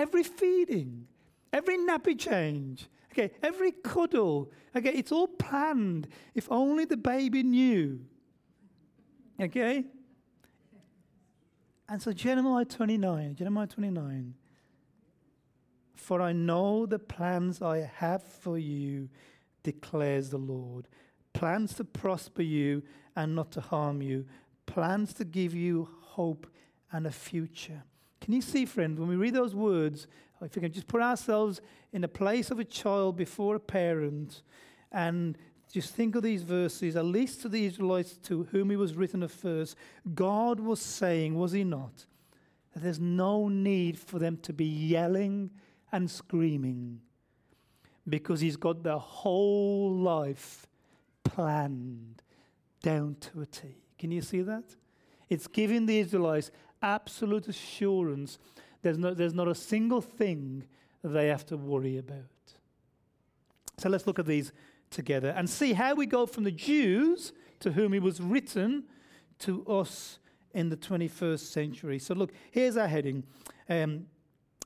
every feeding, every nappy change, okay, every cuddle, okay, it's all planned. If only the baby knew. Okay? And so Jeremiah 29, Jeremiah 29. For I know the plans I have for you, declares the Lord. Plans to prosper you and not to harm you. Plans to give you hope and a future. Can you see, friend, when we read those words, if we can just put ourselves in the place of a child before a parent and just think of these verses, at least to the Israelites to whom he was written at first, God was saying, was he not, that there's no need for them to be yelling and screaming because he's got their whole life planned down to a T. Can you see that? It's giving the Israelites absolute assurance there's, no, there's not a single thing they have to worry about. So let's look at these together and see how we go from the Jews to whom he was written to us in the 21st century. So, look, here's our heading. Um,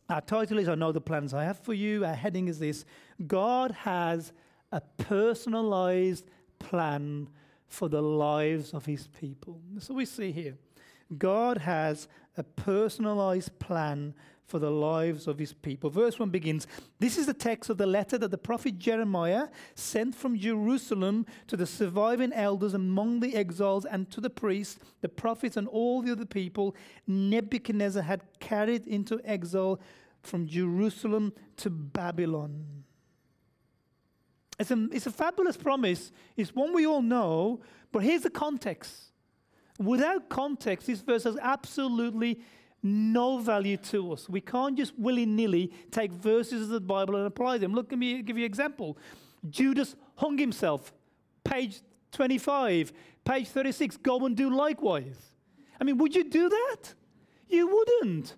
our title is I Know the Plans I Have for You. Our heading is this God has a personalized plan for the lives of his people. So we see here God has a personalized plan for the lives of his people. Verse 1 begins This is the text of the letter that the prophet Jeremiah sent from Jerusalem to the surviving elders among the exiles and to the priests, the prophets, and all the other people Nebuchadnezzar had carried into exile from Jerusalem to Babylon. It's a, it's a fabulous promise. It's one we all know, but here's the context. Without context, this verse has absolutely no value to us. We can't just willy nilly take verses of the Bible and apply them. Look, let me give you an example. Judas hung himself, page 25, page 36. Go and do likewise. I mean, would you do that? You wouldn't.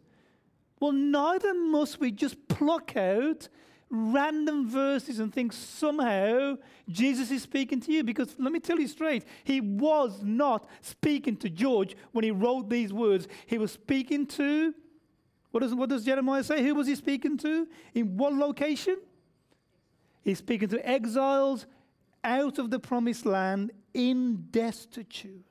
Well, neither must we just pluck out random verses and think somehow Jesus is speaking to you. Because let me tell you straight, he was not speaking to George when he wrote these words. He was speaking to, what does, what does Jeremiah say? Who was he speaking to? In what location? He's speaking to exiles out of the promised land in destitute.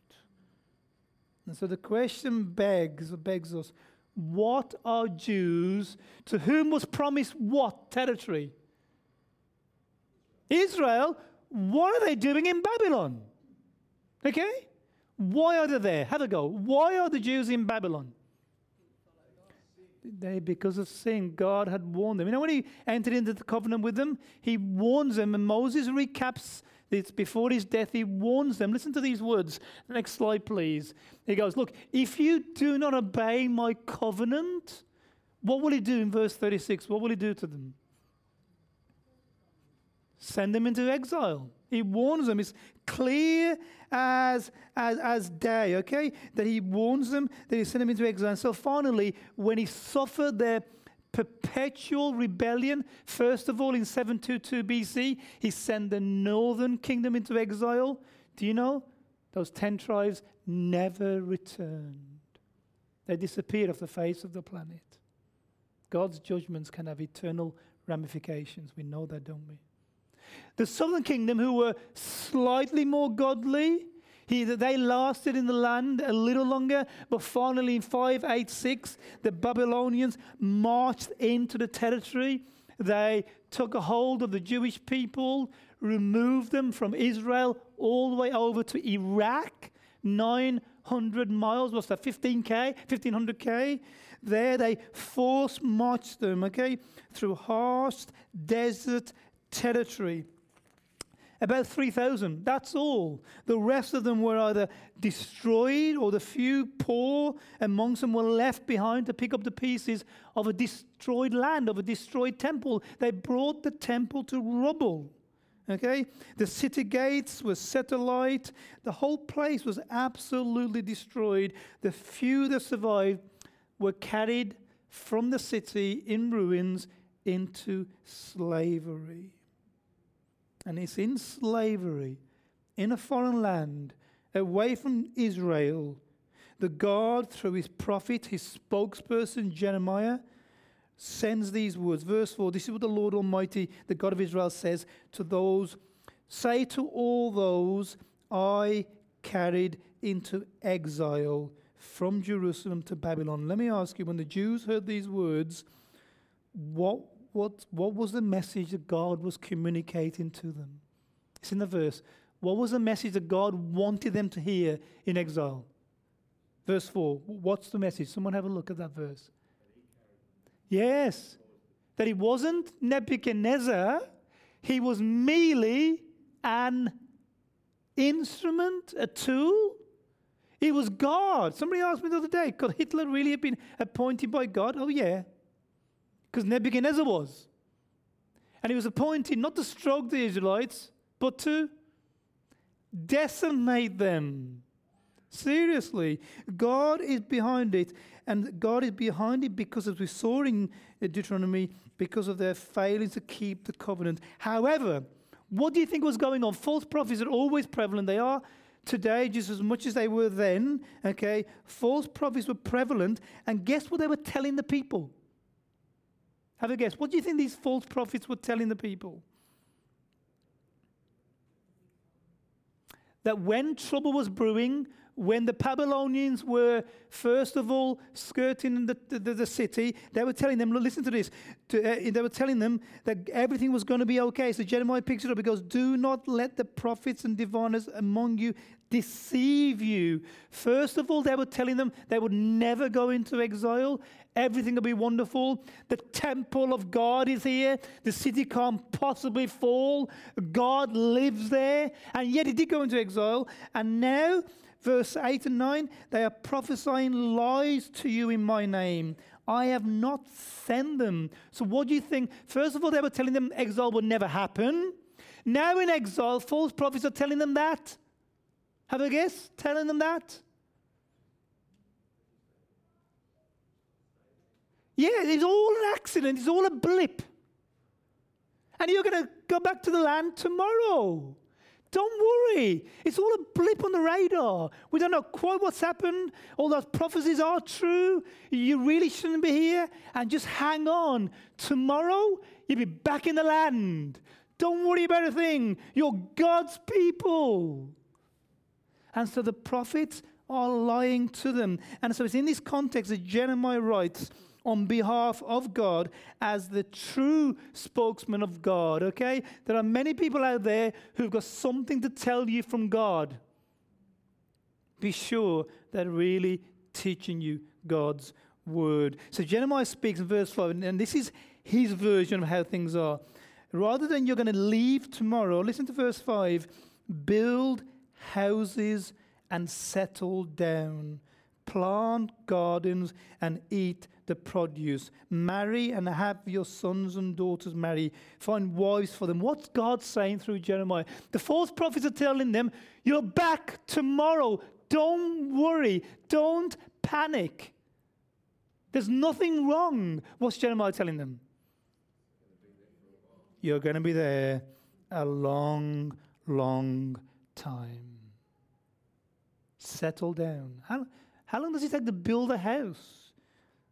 And so the question begs, begs us what are Jews to whom was promised what territory? Israel. What are they doing in Babylon? Okay? Why are they there? Have a go. Why are the Jews in Babylon? They, because of sin, God had warned them. You know, when he entered into the covenant with them, he warns them, and Moses recaps it's before his death, he warns them. Listen to these words. Next slide, please. He goes, Look, if you do not obey my covenant, what will he do in verse 36? What will he do to them? Send them into exile. He warns them. It's clear as, as, as day, okay? That he warns them that he sent them into exile. And so finally, when he suffered their perpetual rebellion. First of all, in 722 BC, he sent the northern kingdom into exile. Do you know? Those 10 tribes never returned, they disappeared off the face of the planet. God's judgments can have eternal ramifications. We know that, don't we? The southern kingdom, who were slightly more godly, he, they lasted in the land a little longer, but finally in 586, the Babylonians marched into the territory. They took a hold of the Jewish people, removed them from Israel all the way over to Iraq, 900 miles, what's that, 15K, 1500K? There they force marched them, okay, through harsh desert territory. About 3,000, that's all. The rest of them were either destroyed or the few poor amongst them were left behind to pick up the pieces of a destroyed land, of a destroyed temple. They brought the temple to rubble. Okay? The city gates were set alight. The whole place was absolutely destroyed. The few that survived were carried from the city in ruins into slavery and it's in slavery in a foreign land, away from Israel, the God, through his prophet, his spokesperson Jeremiah, sends these words. Verse 4 This is what the Lord Almighty, the God of Israel, says to those Say to all those I carried into exile from Jerusalem to Babylon. Let me ask you when the Jews heard these words, what, what, what was the message that God was communicating to them? It's in the verse. What was the message that God wanted them to hear in exile? Verse 4. What's the message? Someone have a look at that verse. Yes. That he wasn't Nebuchadnezzar, he was merely an instrument, a tool. It was God. Somebody asked me the other day, could Hitler really have been appointed by God? Oh, yeah. Because Nebuchadnezzar was. And he was appointed not to stroke the Israelites, but to decimate them. Seriously, God is behind it, and God is behind it because, as we saw in Deuteronomy, because of their failing to keep the covenant. However, what do you think was going on? False prophets are always prevalent. They are today just as much as they were then. Okay, false prophets were prevalent, and guess what they were telling the people? Have a guess. What do you think these false prophets were telling the people? That when trouble was brewing, when the Babylonians were, first of all, skirting the, the, the city, they were telling them, listen to this, to, uh, they were telling them that everything was going to be okay. So Jeremiah picks it up. He goes, Do not let the prophets and diviners among you deceive you. First of all, they were telling them they would never go into exile. Everything will be wonderful. The temple of God is here. The city can't possibly fall. God lives there. And yet he did go into exile. And now Verse 8 and 9 they are prophesying lies to you in my name. I have not sent them. So, what do you think? First of all, they were telling them exile would never happen. Now, in exile, false prophets are telling them that. Have a guess? Telling them that? Yeah, it's all an accident, it's all a blip. And you're going to go back to the land tomorrow. Don't worry. It's all a blip on the radar. We don't know quite what's happened. All those prophecies are true. You really shouldn't be here. And just hang on. Tomorrow, you'll be back in the land. Don't worry about a thing. You're God's people. And so the prophets are lying to them. And so it's in this context that Jeremiah writes on behalf of God as the true spokesman of God, okay? There are many people out there who've got something to tell you from God. Be sure they're really teaching you God's word. So Jeremiah speaks in verse 5, and this is his version of how things are. Rather than you're going to leave tomorrow, listen to verse 5 build houses and settle down, plant gardens and eat the produce. Marry and have your sons and daughters marry. Find wives for them. What's God saying through Jeremiah? The false prophets are telling them, You're back tomorrow. Don't worry. Don't panic. There's nothing wrong. What's Jeremiah telling them? You're going to be there a long, long time. Settle down. How, how long does it take to build a house?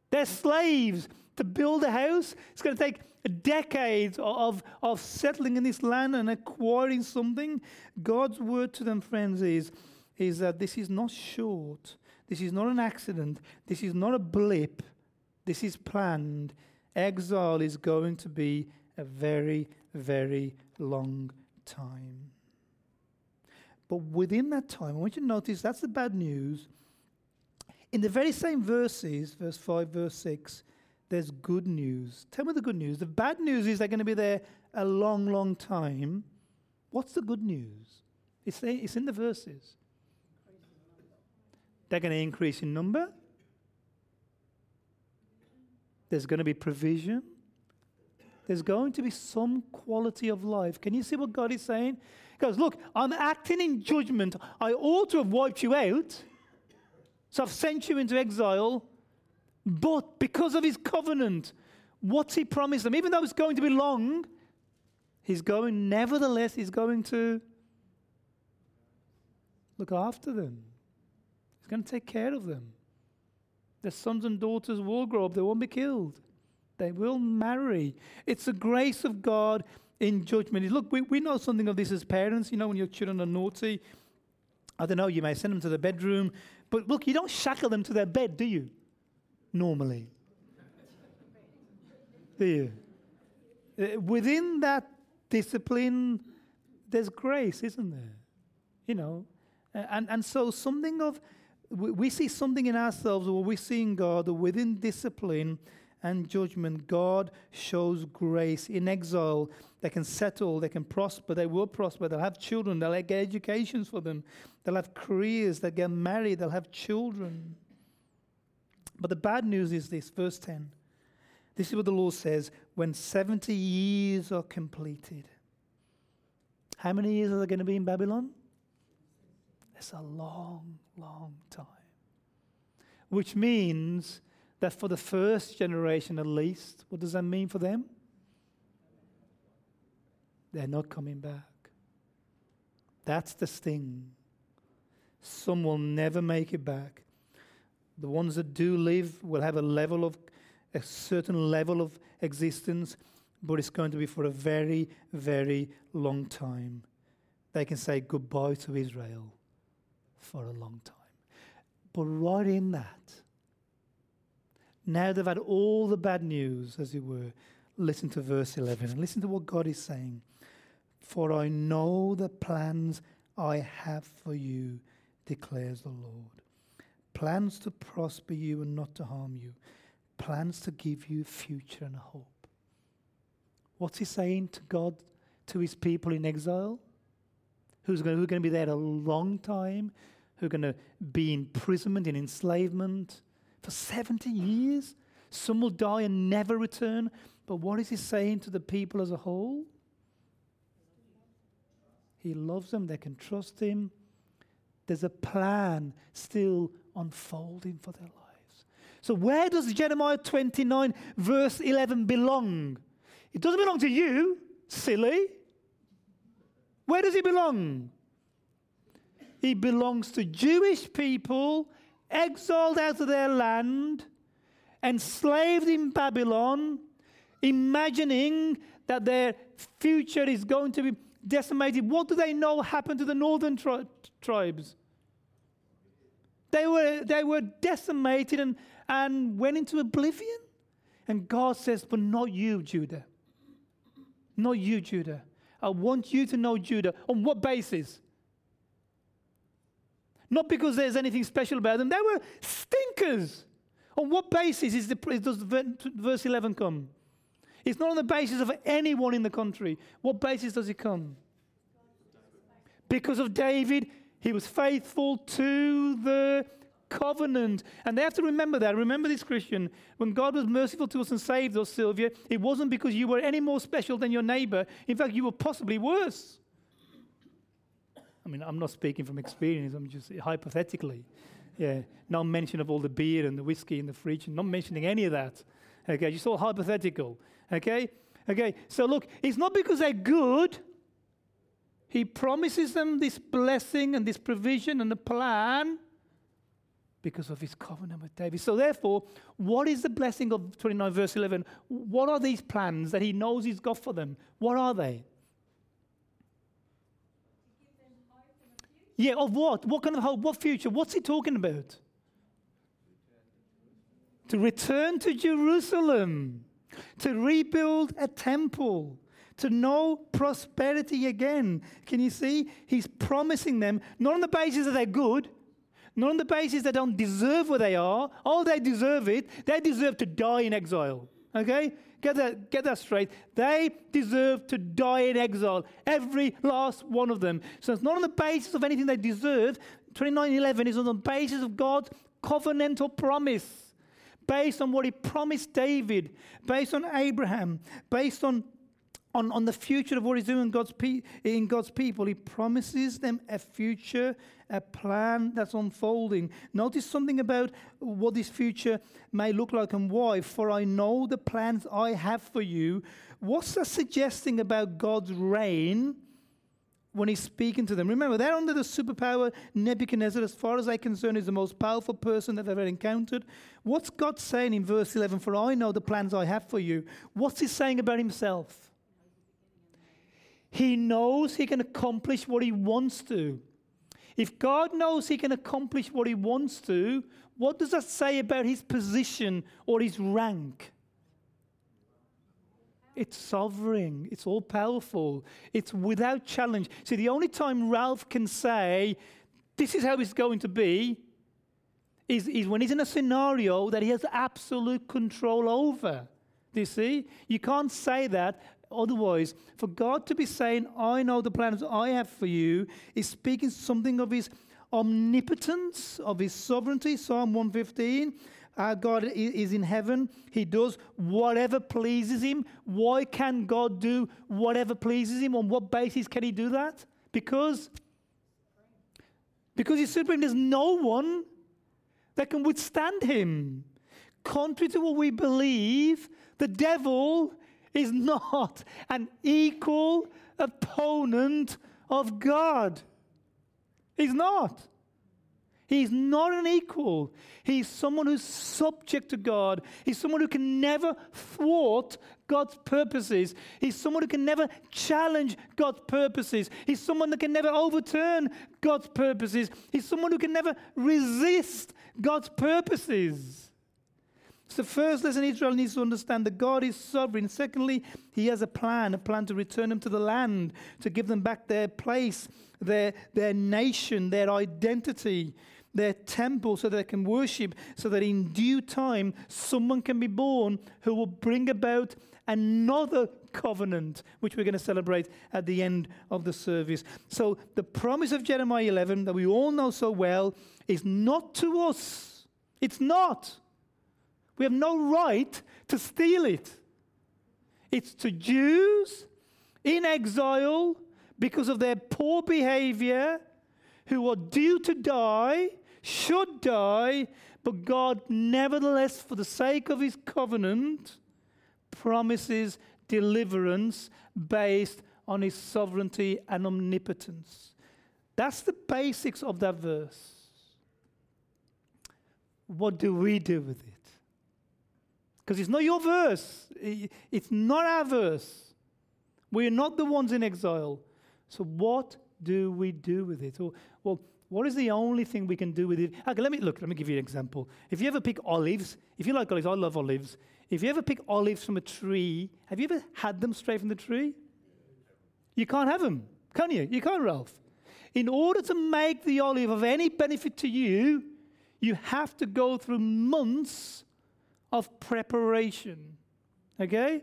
They're slaves. To build a house, it's going to take decades of, of settling in this land and acquiring something. God's word to them, friends, is, is that this is not short. This is not an accident. This is not a blip. This is planned. Exile is going to be a very, very long time. But within that time, I want you to notice that's the bad news. In the very same verses, verse 5, verse 6, there's good news. Tell me the good news. The bad news is they're going to be there a long, long time. What's the good news? It's, there, it's in the verses. They're going to increase in number. There's going to be provision. There's going to be some quality of life. Can you see what God is saying? Goes, Look, I'm acting in judgment. I ought to have wiped you out. So I've sent you into exile, but because of his covenant, what's he promised them? Even though it's going to be long, he's going, nevertheless, he's going to look after them. He's going to take care of them. Their sons and daughters will grow up, they won't be killed. They will marry. It's the grace of God in judgment. Is look, we, we know something of this as parents. You know, when your children are naughty, I don't know, you may send them to the bedroom, but look, you don't shackle them to their bed, do you? Normally. do you? Uh, within that discipline, there's grace, isn't there? You know, and, and so something of, we, we see something in ourselves or we see in God within discipline and judgment, God shows grace. In exile, they can settle, they can prosper, they will prosper, they'll have children, they'll get educations for them, they'll have careers, they'll get married, they'll have children. But the bad news is this, verse 10. This is what the law says when 70 years are completed. How many years are there going to be in Babylon? It's a long, long time. Which means that for the first generation at least, what does that mean for them? They're not coming back. That's the sting. Some will never make it back. The ones that do live will have a level of a certain level of existence, but it's going to be for a very, very long time. They can say goodbye to Israel for a long time. But right in that, now they've had all the bad news, as it were, listen to verse 11 and listen to what God is saying. For I know the plans I have for you, declares the Lord. Plans to prosper you and not to harm you, plans to give you future and hope. What's he saying to God, to his people in exile? Who's going, going to be there a long time? Who are going to be in imprisonment, in enslavement? For 70 years. Some will die and never return. But what is he saying to the people as a whole? He loves them, they can trust him. There's a plan still unfolding for their lives. So, where does Jeremiah 29, verse 11, belong? It doesn't belong to you, silly. Where does he belong? He belongs to Jewish people exiled out of their land, enslaved in Babylon, imagining that their future is going to be decimated. What do they know happened to the northern tri- tribes? They were, they were decimated and, and went into oblivion. And God says, But not you, Judah. Not you, Judah. I want you to know Judah. On what basis? Not because there's anything special about them. They were stinkers. On what basis is the, does verse 11 come? It's not on the basis of anyone in the country. What basis does it come? Because of David, he was faithful to the covenant. And they have to remember that. Remember this, Christian. When God was merciful to us and saved us, Sylvia, it wasn't because you were any more special than your neighbor. In fact, you were possibly worse. I mean, I'm not speaking from experience, I'm just hypothetically. Yeah, no mention of all the beer and the whiskey in the fridge, not mentioning any of that. Okay, just all hypothetical. Okay? Okay, so look, it's not because they're good. He promises them this blessing and this provision and the plan because of his covenant with David. So, therefore, what is the blessing of 29, verse 11? What are these plans that he knows he's got for them? What are they? Yeah, of what? What kind of hope? What future? What's he talking about? To return to Jerusalem, to rebuild a temple, to know prosperity again. Can you see? He's promising them, not on the basis that they're good, not on the basis they don't deserve where they are. Oh, they deserve it. They deserve to die in exile. Okay? Get that, get that straight. They deserve to die in exile, every last one of them. So it's not on the basis of anything they deserve. 2911 is on the basis of God's covenantal promise, based on what He promised David, based on Abraham, based on on, on the future of what he's doing in God's, pe- in God's people. He promises them a future, a plan that's unfolding. Notice something about what this future may look like and why. For I know the plans I have for you. What's that suggesting about God's reign when he's speaking to them. Remember, they're under the superpower. Nebuchadnezzar, as far as I'm concerned, is the most powerful person they've ever encountered. What's God saying in verse 11? For I know the plans I have for you. What's he saying about himself? He knows he can accomplish what he wants to. If God knows he can accomplish what he wants to, what does that say about his position or his rank? It's sovereign. It's all powerful. It's without challenge. See, the only time Ralph can say, this is how it's going to be, is, is when he's in a scenario that he has absolute control over. Do you see? You can't say that otherwise. For God to be saying, I know the plans I have for you, is speaking something of his omnipotence, of his sovereignty. Psalm 115 our God is in heaven. He does whatever pleases him. Why can God do whatever pleases him? On what basis can he do that? Because because he's supreme. There's no one that can withstand him. Contrary to what we believe, the devil is not an equal opponent of God. He's not. He's not an equal. He's someone who's subject to God. He's someone who can never thwart God's purposes. He's someone who can never challenge God's purposes. He's someone that can never overturn God's purposes. He's someone who can never resist God's purposes. So, first lesson Israel needs to understand that God is sovereign. Secondly, He has a plan, a plan to return them to the land, to give them back their place, their, their nation, their identity their temple so they can worship, so that in due time someone can be born who will bring about another covenant, which we're going to celebrate at the end of the service. So the promise of Jeremiah 11 that we all know so well is not to us. It's not. We have no right to steal it. It's to Jews in exile because of their poor behavior who are due to die should die, but God, nevertheless, for the sake of his covenant, promises deliverance based on his sovereignty and omnipotence. That's the basics of that verse. What do we do with it? Because it's not your verse, it's not our verse. We're not the ones in exile. So, what do we do with it? Or, well, what is the only thing we can do with it? Okay, let me look, let me give you an example. If you ever pick olives, if you like olives, I love olives. If you ever pick olives from a tree, have you ever had them straight from the tree? You can't have them, can you? You can't, Ralph. In order to make the olive of any benefit to you, you have to go through months of preparation. Okay?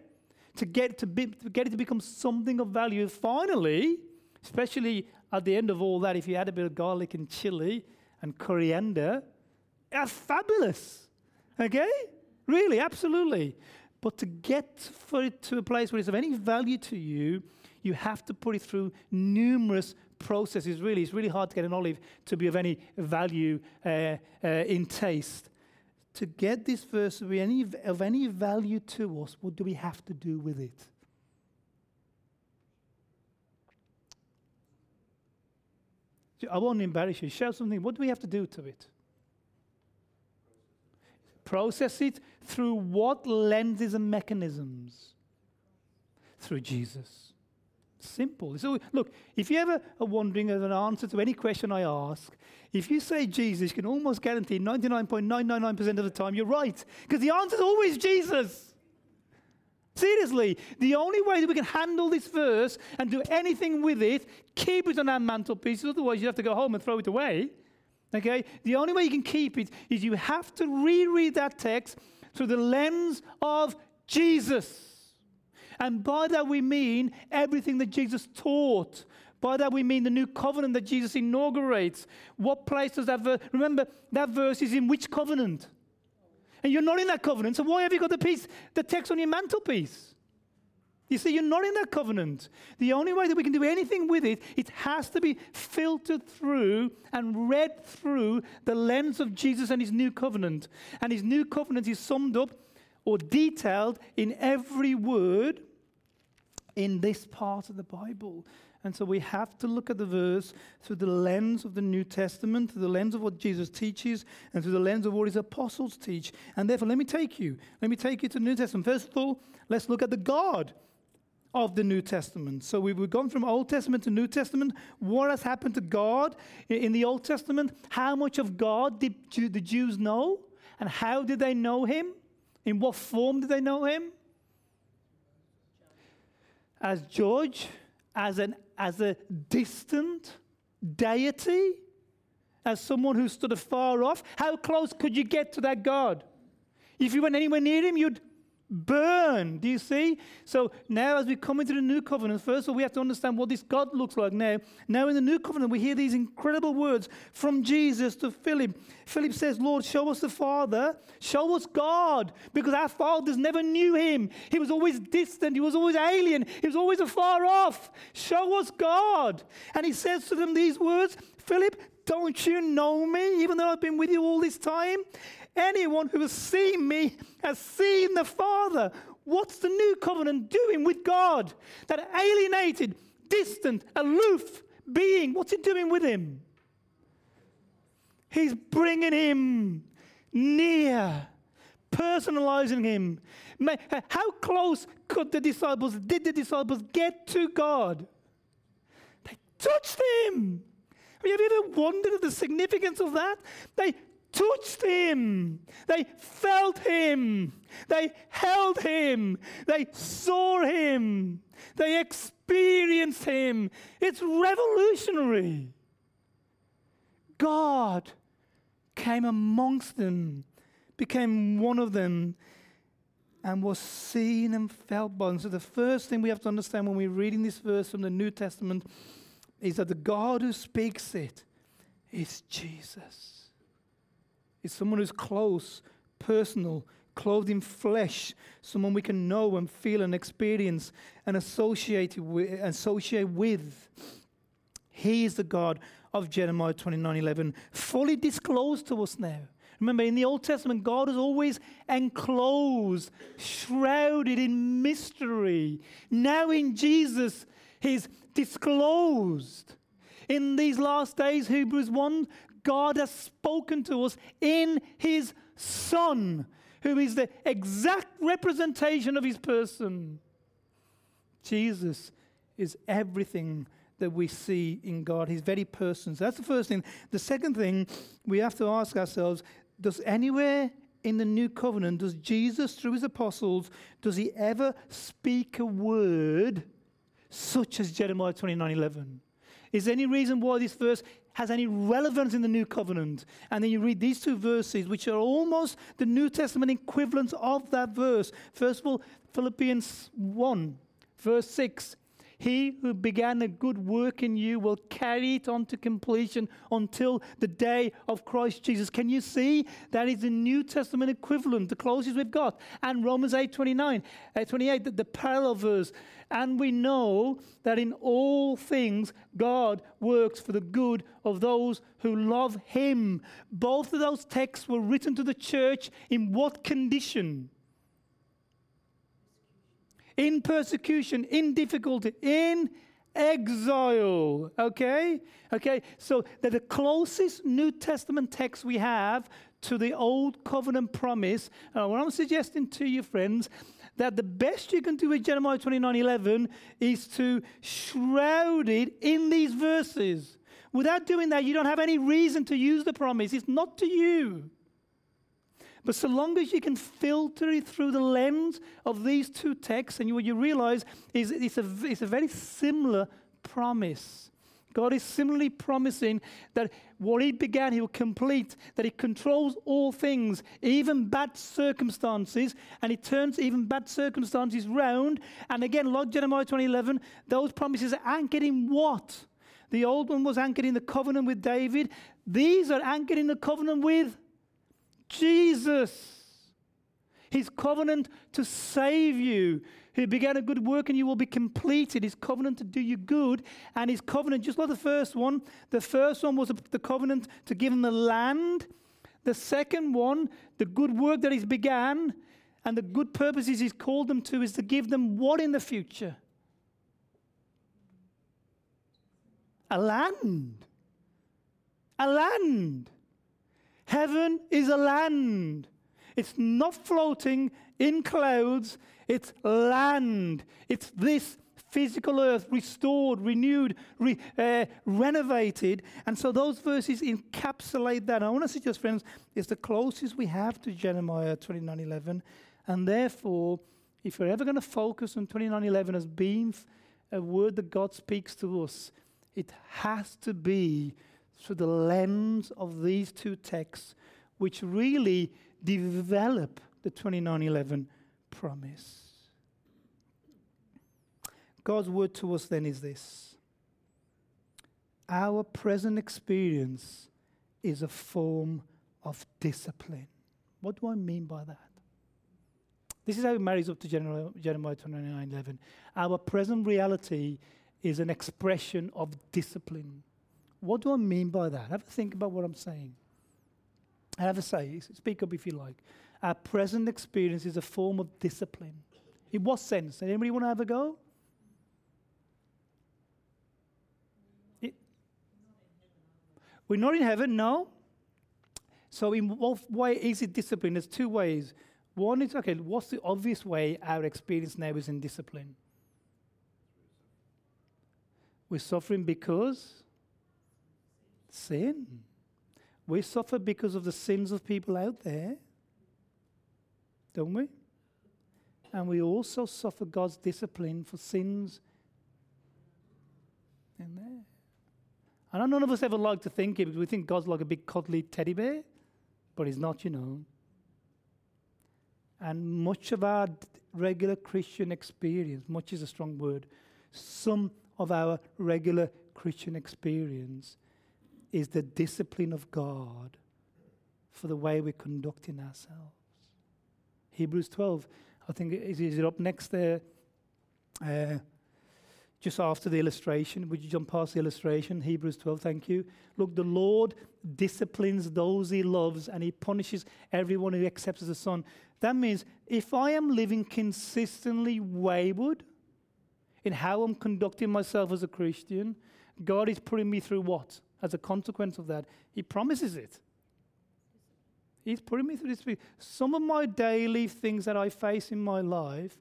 To get, to, be, to get it to become something of value. Finally, especially at the end of all that, if you add a bit of garlic and chili and coriander, that's fabulous. Okay? Really, absolutely. But to get for it to a place where it's of any value to you, you have to put it through numerous processes. Really, it's really hard to get an olive to be of any value uh, uh, in taste. To get this verse be any, of any value to us, what do we have to do with it? I won't embarrass you. Share something. What do we have to do to it? Process it through what lenses and mechanisms? Through Jesus. Simple. So, look, if you ever are wondering of an answer to any question I ask, if you say Jesus, you can almost guarantee 99.999% of the time you're right. Because the answer is always Jesus. Seriously, the only way that we can handle this verse and do anything with it, keep it on our mantelpiece, otherwise you have to go home and throw it away. Okay? The only way you can keep it is you have to reread that text through the lens of Jesus. And by that we mean everything that Jesus taught. By that we mean the new covenant that Jesus inaugurates. What place does that verse? Remember, that verse is in which covenant? And you're not in that covenant, so why have you got the piece, the text on your mantelpiece? You see, you're not in that covenant. The only way that we can do anything with it, it has to be filtered through and read through the lens of Jesus and his new covenant. And his new covenant is summed up or detailed in every word in this part of the Bible. And so we have to look at the verse through the lens of the New Testament, through the lens of what Jesus teaches, and through the lens of what his apostles teach. And therefore, let me take you. Let me take you to the New Testament. First of all, let's look at the God of the New Testament. So we've gone from Old Testament to New Testament. What has happened to God in the Old Testament? How much of God did the Jews know? And how did they know him? In what form did they know him? As judge, as an as a distant deity, as someone who stood afar off? How close could you get to that God? If you went anywhere near him, you'd burn. Do you see? So now, as we come into the new covenant, first of all, we have to understand what this God looks like now. Now, in the new covenant, we hear these incredible words from Jesus to Philip. Philip says, Lord, show us the Father, show us God, because our fathers never knew him. He was always distant, he was always alien, he was always afar off. Show us God. And he says to them these words Philip, don't you know me, even though I've been with you all this time? Anyone who has seen me has seen the Father. What's the new covenant doing with God? That alienated, distant, aloof being, what's it doing with him? He's bringing him near, personalizing him. How close could the disciples, did the disciples get to God? They touched him. Have you ever wondered at the significance of that? They touched him. They felt him. They held him. They saw him. They experienced him. It's revolutionary. God came amongst them, became one of them, and was seen and felt by them. So, the first thing we have to understand when we're reading this verse from the New Testament is that the God who speaks it is Jesus. Is someone who's close, personal, clothed in flesh, someone we can know and feel and experience and associate with. Associate with. He is the God of Jeremiah 29:11, fully disclosed to us now. Remember, in the Old Testament, God is always enclosed, shrouded in mystery. Now in Jesus, He's disclosed. In these last days, Hebrews 1, God has spoken to us in his Son, who is the exact representation of his person. Jesus is everything that we see in God, his very person. So that's the first thing. The second thing we have to ask ourselves does anywhere in the new covenant, does Jesus, through his apostles, does he ever speak a word such as Jeremiah 29 11? Is there any reason why this verse has any relevance in the new covenant? And then you read these two verses, which are almost the New Testament equivalent of that verse. First of all, Philippians 1, verse 6. He who began a good work in you will carry it on to completion until the day of Christ Jesus. Can you see? That is the New Testament equivalent, the closest we've got. And Romans 8 29, uh, 28, the, the parallel verse. And we know that in all things God works for the good of those who love Him. Both of those texts were written to the church in what condition? In persecution, in difficulty, in exile. Okay? Okay, so they're the closest New Testament text we have to the Old Covenant promise. Uh, what I'm suggesting to you, friends, that the best you can do with Jeremiah 29 11 is to shroud it in these verses. Without doing that, you don't have any reason to use the promise. It's not to you. But so long as you can filter it through the lens of these two texts, and what you realize is it's a, it's a very similar promise. God is similarly promising that what He began, He will complete, that He controls all things, even bad circumstances, and He turns even bad circumstances round. And again, like Jeremiah 2011, those promises are anchored in what? The old one was anchored in the covenant with David. These are anchored in the covenant with Jesus. His covenant to save you. He began a good work and you will be completed. His covenant to do you good. And his covenant, just like the first one, the first one was the covenant to give him the land. The second one, the good work that he's began and the good purposes he's called them to, is to give them what in the future? a land. A land. Heaven is a land. It's not floating in clouds, it's land. It's this physical earth restored, renewed, re, uh, renovated. And so those verses encapsulate that. I want to suggest, friends, it's the closest we have to Jeremiah 29:11. And therefore, if you're ever going to focus on 29:11 as being a word that God speaks to us, it has to be through the lens of these two texts, which really develop the 2911 promise. God's word to us then is this Our present experience is a form of discipline. What do I mean by that? This is how it marries up to Jeremiah 29 11. Our present reality is an expression of discipline. What do I mean by that? Have a think about what I'm saying. Have a say, speak up if you like. Our present experience is a form of discipline. In what sense? Anybody want to have a go? We're not in heaven, no. So, in what way is it discipline? There's two ways. One is okay, what's the obvious way our experience now is in discipline? We're suffering because sin. We suffer because of the sins of people out there, don't we? And we also suffer God's discipline for sins in there. I know none of us ever like to think it because we think God's like a big cuddly teddy bear, but He's not, you know. And much of our regular Christian experience, much is a strong word, some of our regular Christian experience is the discipline of God for the way we're conducting ourselves. Hebrews 12, I think, is, is it up next there? Uh, just after the illustration. Would you jump past the illustration? Hebrews 12, thank you. Look, the Lord disciplines those he loves and he punishes everyone who accepts as a son. That means if I am living consistently wayward in how I'm conducting myself as a Christian, God is putting me through what? As a consequence of that. He promises it. He's putting me through this. Some of my daily things that I face in my life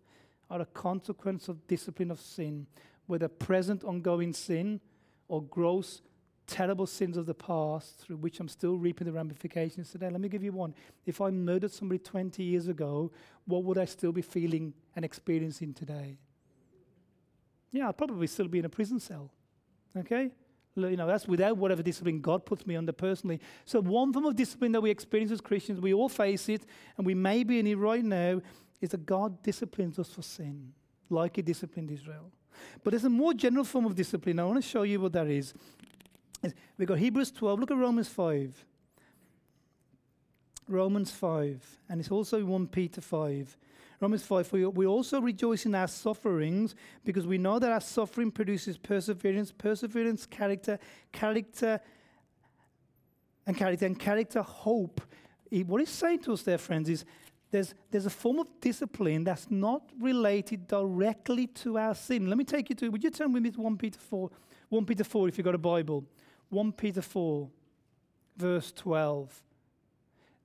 are a consequence of discipline of sin, whether present ongoing sin or gross, terrible sins of the past through which I'm still reaping the ramifications today. Let me give you one. If I murdered somebody 20 years ago, what would I still be feeling and experiencing today? Yeah, I'd probably still be in a prison cell. Okay? You know, that's without whatever discipline God puts me under personally. So, one form of discipline that we experience as Christians, we all face it, and we may be in it right now, is that God disciplines us for sin, like He disciplined Israel. But there's a more general form of discipline. I want to show you what that is. We've got Hebrews 12. Look at Romans 5. Romans 5. And it's also 1 Peter 5. Romans 5, we also rejoice in our sufferings because we know that our suffering produces perseverance, perseverance, character, character, and character, and character, hope. What he's saying to us there, friends, is there's, there's a form of discipline that's not related directly to our sin. Let me take you to, would you turn with me to 1 Peter 4? 1 Peter 4, if you've got a Bible. 1 Peter 4, verse 12.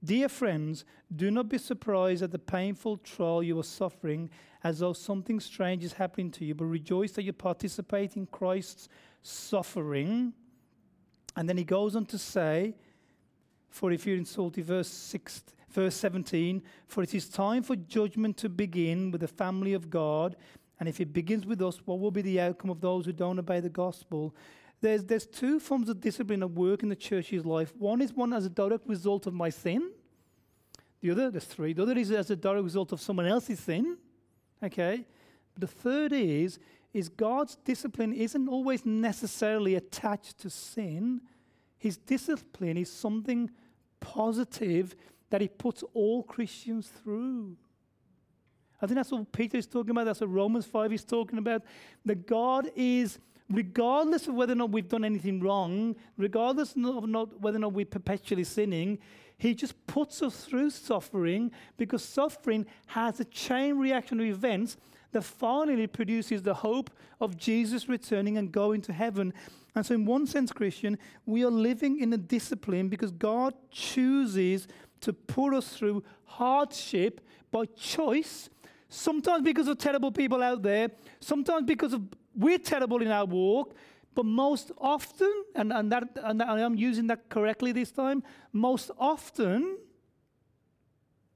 Dear friends, do not be surprised at the painful trial you are suffering as though something strange is happening to you, but rejoice that you participate in Christ's suffering. And then he goes on to say, for if you're insulted, verse 6, verse 17, for it is time for judgment to begin with the family of God. And if it begins with us, what will be the outcome of those who don't obey the gospel? There's, there's two forms of discipline at work in the church's life. One is one as a direct result of my sin. The other, there's three. The other is as a direct result of someone else's sin. Okay? The third is, is God's discipline isn't always necessarily attached to sin. His discipline is something positive that he puts all Christians through. I think that's what Peter is talking about. That's what Romans 5 is talking about. That God is regardless of whether or not we've done anything wrong, regardless of not whether or not we're perpetually sinning, he just puts us through suffering because suffering has a chain reaction of events that finally produces the hope of Jesus returning and going to heaven. And so, in one sense, Christian, we are living in a discipline because God chooses to put us through hardship by choice, sometimes because of terrible people out there, sometimes because of we're terrible in our walk, but most often, and, and, that, and I'm using that correctly this time, most often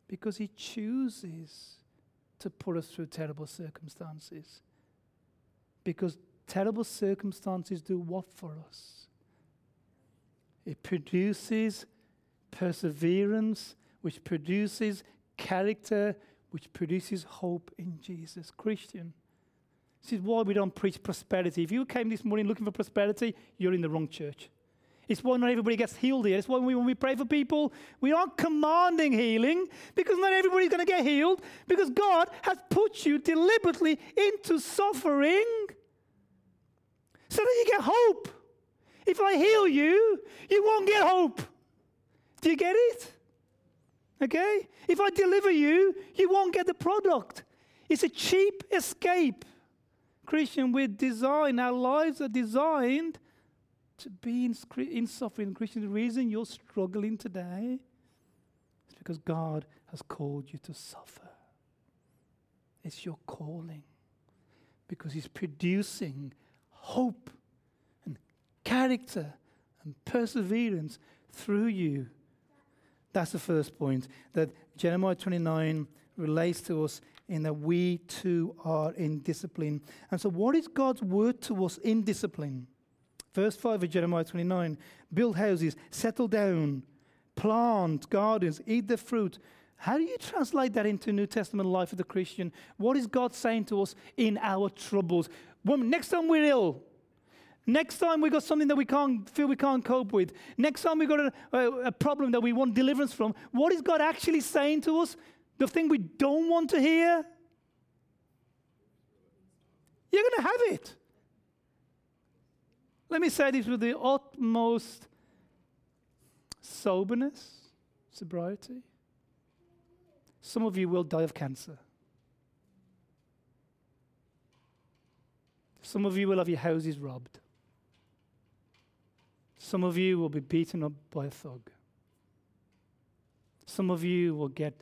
because He chooses to put us through terrible circumstances. Because terrible circumstances do what for us? It produces perseverance, which produces character, which produces hope in Jesus. Christian, this is why we don't preach prosperity. If you came this morning looking for prosperity, you're in the wrong church. It's why not everybody gets healed here. It's why we, when we pray for people, we aren't commanding healing because not everybody's going to get healed because God has put you deliberately into suffering so that you get hope. If I heal you, you won't get hope. Do you get it? Okay? If I deliver you, you won't get the product. It's a cheap escape. Christian, we're designed, our lives are designed to be in, in suffering. Christian, the reason you're struggling today is because God has called you to suffer. It's your calling because He's producing hope and character and perseverance through you. That's the first point that Jeremiah 29 relates to us in that we too are in discipline. And so, what is God's word to us in discipline? Verse 5 of Jeremiah 29 build houses, settle down, plant gardens, eat the fruit. How do you translate that into New Testament life of the Christian? What is God saying to us in our troubles? When, next time we're ill, Next time we got something that we can't feel we can't cope with. Next time we got a, a, problem that we want deliverance from. What is God actually saying to us? The thing we don't want to hear, you're going to have it. Let me say this with the utmost soberness, sobriety. Some of you will die of cancer. Some of you will have your houses robbed. Some of you will be beaten up by a thug. Some of you will get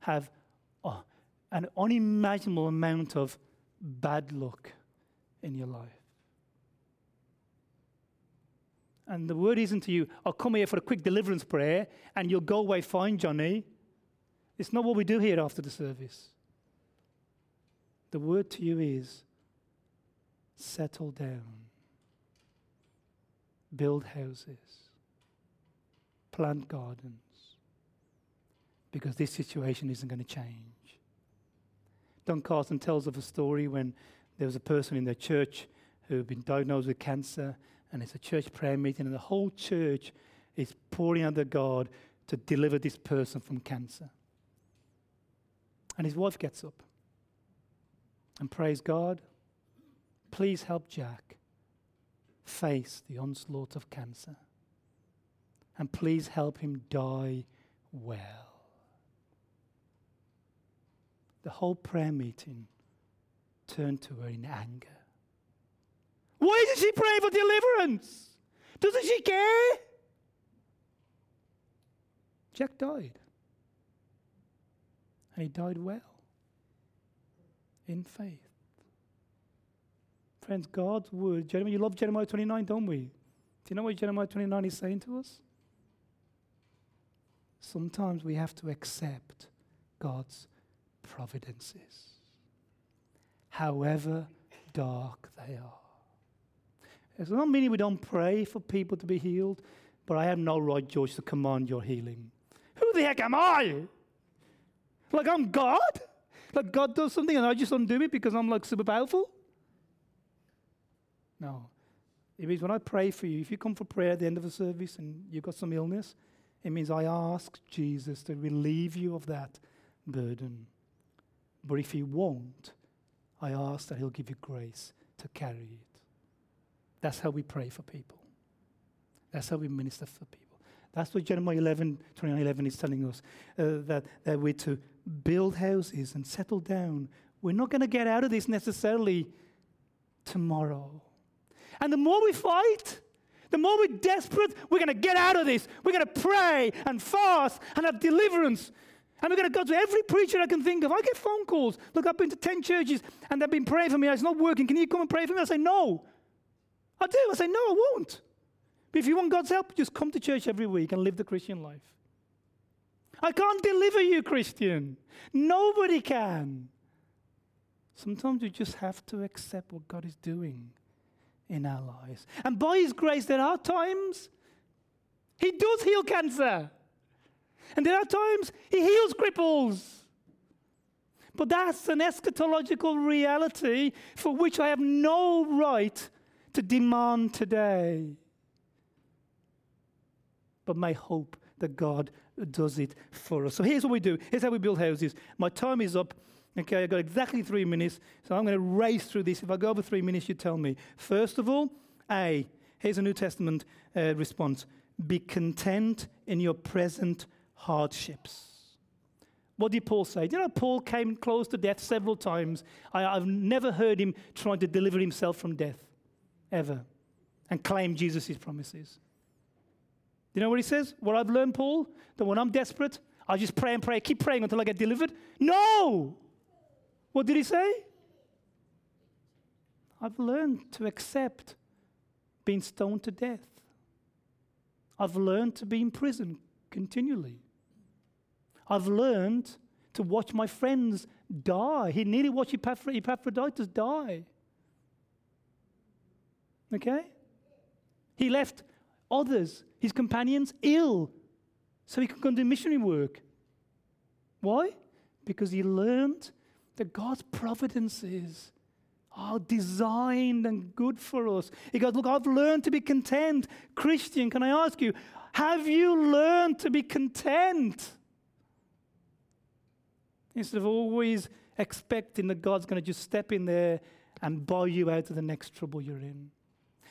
have oh, an unimaginable amount of bad luck in your life. And the word isn't to you, I'll come here for a quick deliverance prayer and you'll go away fine, Johnny. It's not what we do here after the service. The word to you is settle down, build houses, plant gardens because this situation isn't going to change. Don Carson tells of a story when there was a person in their church who had been diagnosed with cancer, and it's a church prayer meeting, and the whole church is pouring to God to deliver this person from cancer. And his wife gets up and prays, God, please help Jack face the onslaught of cancer. And please help him die well the whole prayer meeting turned to her in anger. Why did she pray for deliverance? Doesn't she care? Jack died. And he died well, in faith. Friends, God's word, Jeremiah, you love Jeremiah 29, don't we? Do you know what Jeremiah 29 is saying to us? Sometimes we have to accept God's providences, however dark they are. It's not meaning we don't pray for people to be healed, but I have no right, George, to command your healing. Who the heck am I? Like I'm God? Like God does something and I just undo it because I'm like super powerful? No. It means when I pray for you, if you come for prayer at the end of the service and you've got some illness, it means I ask Jesus to relieve you of that burden. But if He won't, I ask that He'll give you grace to carry it. That's how we pray for people. That's how we minister for people. That's what Jeremiah 11, 29, 11 is telling us uh, that, that we're to build houses and settle down. We're not going to get out of this necessarily tomorrow. And the more we fight, the more we're desperate, we're going to get out of this. We're going to pray and fast and have deliverance. And we're going to go to every preacher I can think of. I get phone calls. Look, I've been to 10 churches and they've been praying for me. It's not working. Can you come and pray for me? I say, no. I do. I say, no, I won't. But if you want God's help, just come to church every week and live the Christian life. I can't deliver you, Christian. Nobody can. Sometimes you just have to accept what God is doing in our lives. And by His grace, there are times He does heal cancer. And there are times He heals cripples. But that's an eschatological reality for which I have no right to demand today. But my hope that God does it for us. So here's what we do. Here's how we build houses. My time is up. Okay, I've got exactly three minutes, so I'm going to race through this. If I go over three minutes, you tell me. First of all, A, here's a New Testament uh, response be content in your present hardships. What did Paul say? You know Paul came close to death several times? I, have never heard him trying to deliver himself from death, ever, and claim Jesus' promises. Do you know what he says? What I've learned, Paul? That when I'm desperate, I just pray and pray, keep praying until I get delivered? No! What did he say? I've learned to accept being stoned to death. I've learned to be in prison continually. I've learned to watch my friends die. He nearly watched Epaphroditus die. Okay? He left others, his companions, ill so he could go and do missionary work. Why? Because he learned that God's providences are designed and good for us. He goes, Look, I've learned to be content. Christian, can I ask you, have you learned to be content? Instead of always expecting that God's going to just step in there and buy you out of the next trouble you're in.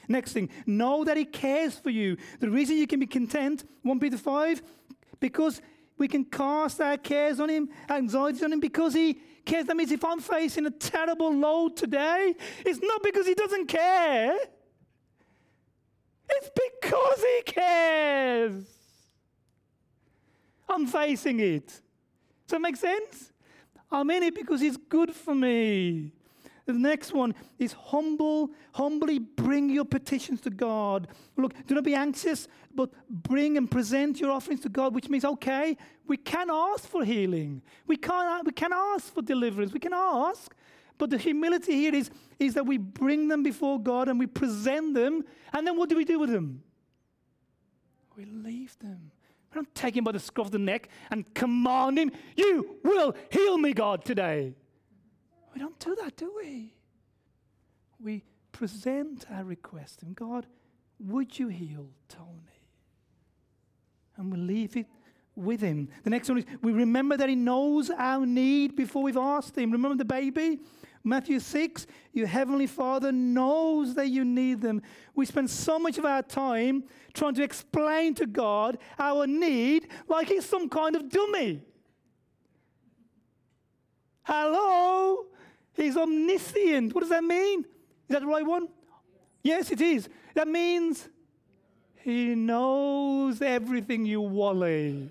Next thing, know that He cares for you. The reason you can be content, 1 Peter 5, because we can cast our cares on Him, anxieties on Him, because He cares. That means if I'm facing a terrible load today, it's not because He doesn't care, it's because He cares. I'm facing it. Does that make sense? I'm in it because it's good for me. The next one is humble, humbly bring your petitions to God. Look, do not be anxious, but bring and present your offerings to God, which means, okay, we can ask for healing. We can, uh, we can ask for deliverance. We can ask. But the humility here is, is that we bring them before God and we present them. And then what do we do with them? We leave them. We don't take him by the scruff of the neck and command him, You will heal me, God, today. We don't do that, do we? We present our request and God, would you heal Tony? And we leave it with him. The next one is we remember that he knows our need before we've asked him. Remember the baby? Matthew 6, your heavenly Father knows that you need them. We spend so much of our time trying to explain to God our need like he's some kind of dummy. Hello? He's omniscient. What does that mean? Is that the right one? Yes, it is. That means he knows everything, you wally.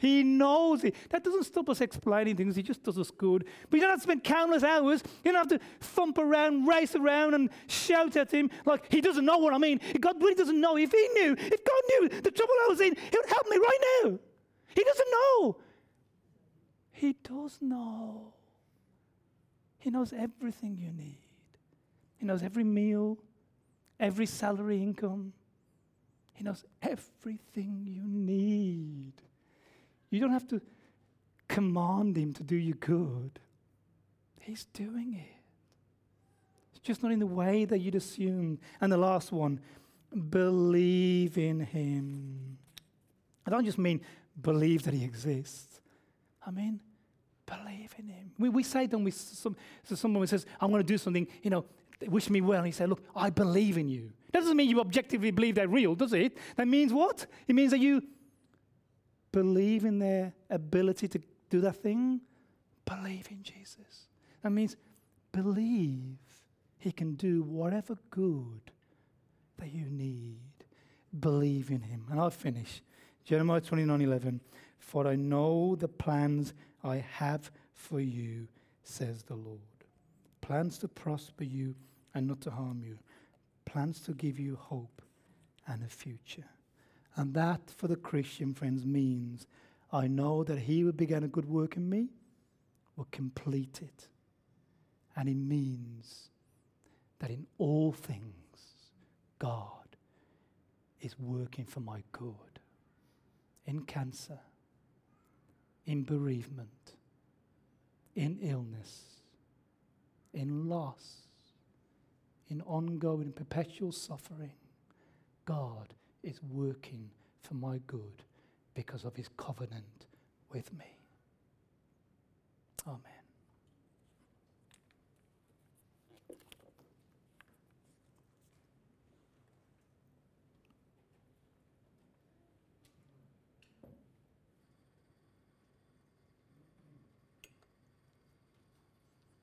He knows it. That doesn't stop us explaining things. He just does us good. But you don't have to spend countless hours. You don't have to thump around, race around, and shout at him like he doesn't know what I mean. God really doesn't know. If he knew, if God knew the trouble I was in, he would help me right now. He doesn't know. He does know. He knows everything you need. He knows every meal, every salary income. He knows everything you need. You don't have to command Him to do you good, He's doing it. It's just not in the way that you'd assume. And the last one believe in Him. I don't just mean believe that He exists, I mean, believe in Him. We, we say, don't we? Some, so someone says, I'm going to do something, you know, wish me well. And he said, Look, I believe in you. That doesn't mean you objectively believe they're real, does it? That means what? It means that you believe in their ability to do that thing. Believe in Jesus. That means believe he can do whatever good that you need. Believe in him. And I'll finish. Jeremiah 29 11. For I know the plans I have for you, says the Lord. Plans to prosper you and not to harm you. Plans to give you hope and a future. And that, for the Christian friends, means I know that he who began a good work in me will complete it. And it means that in all things, God is working for my good. In cancer, in bereavement, in illness, in loss, in ongoing perpetual suffering, God is working for my good because of his covenant with me. Amen.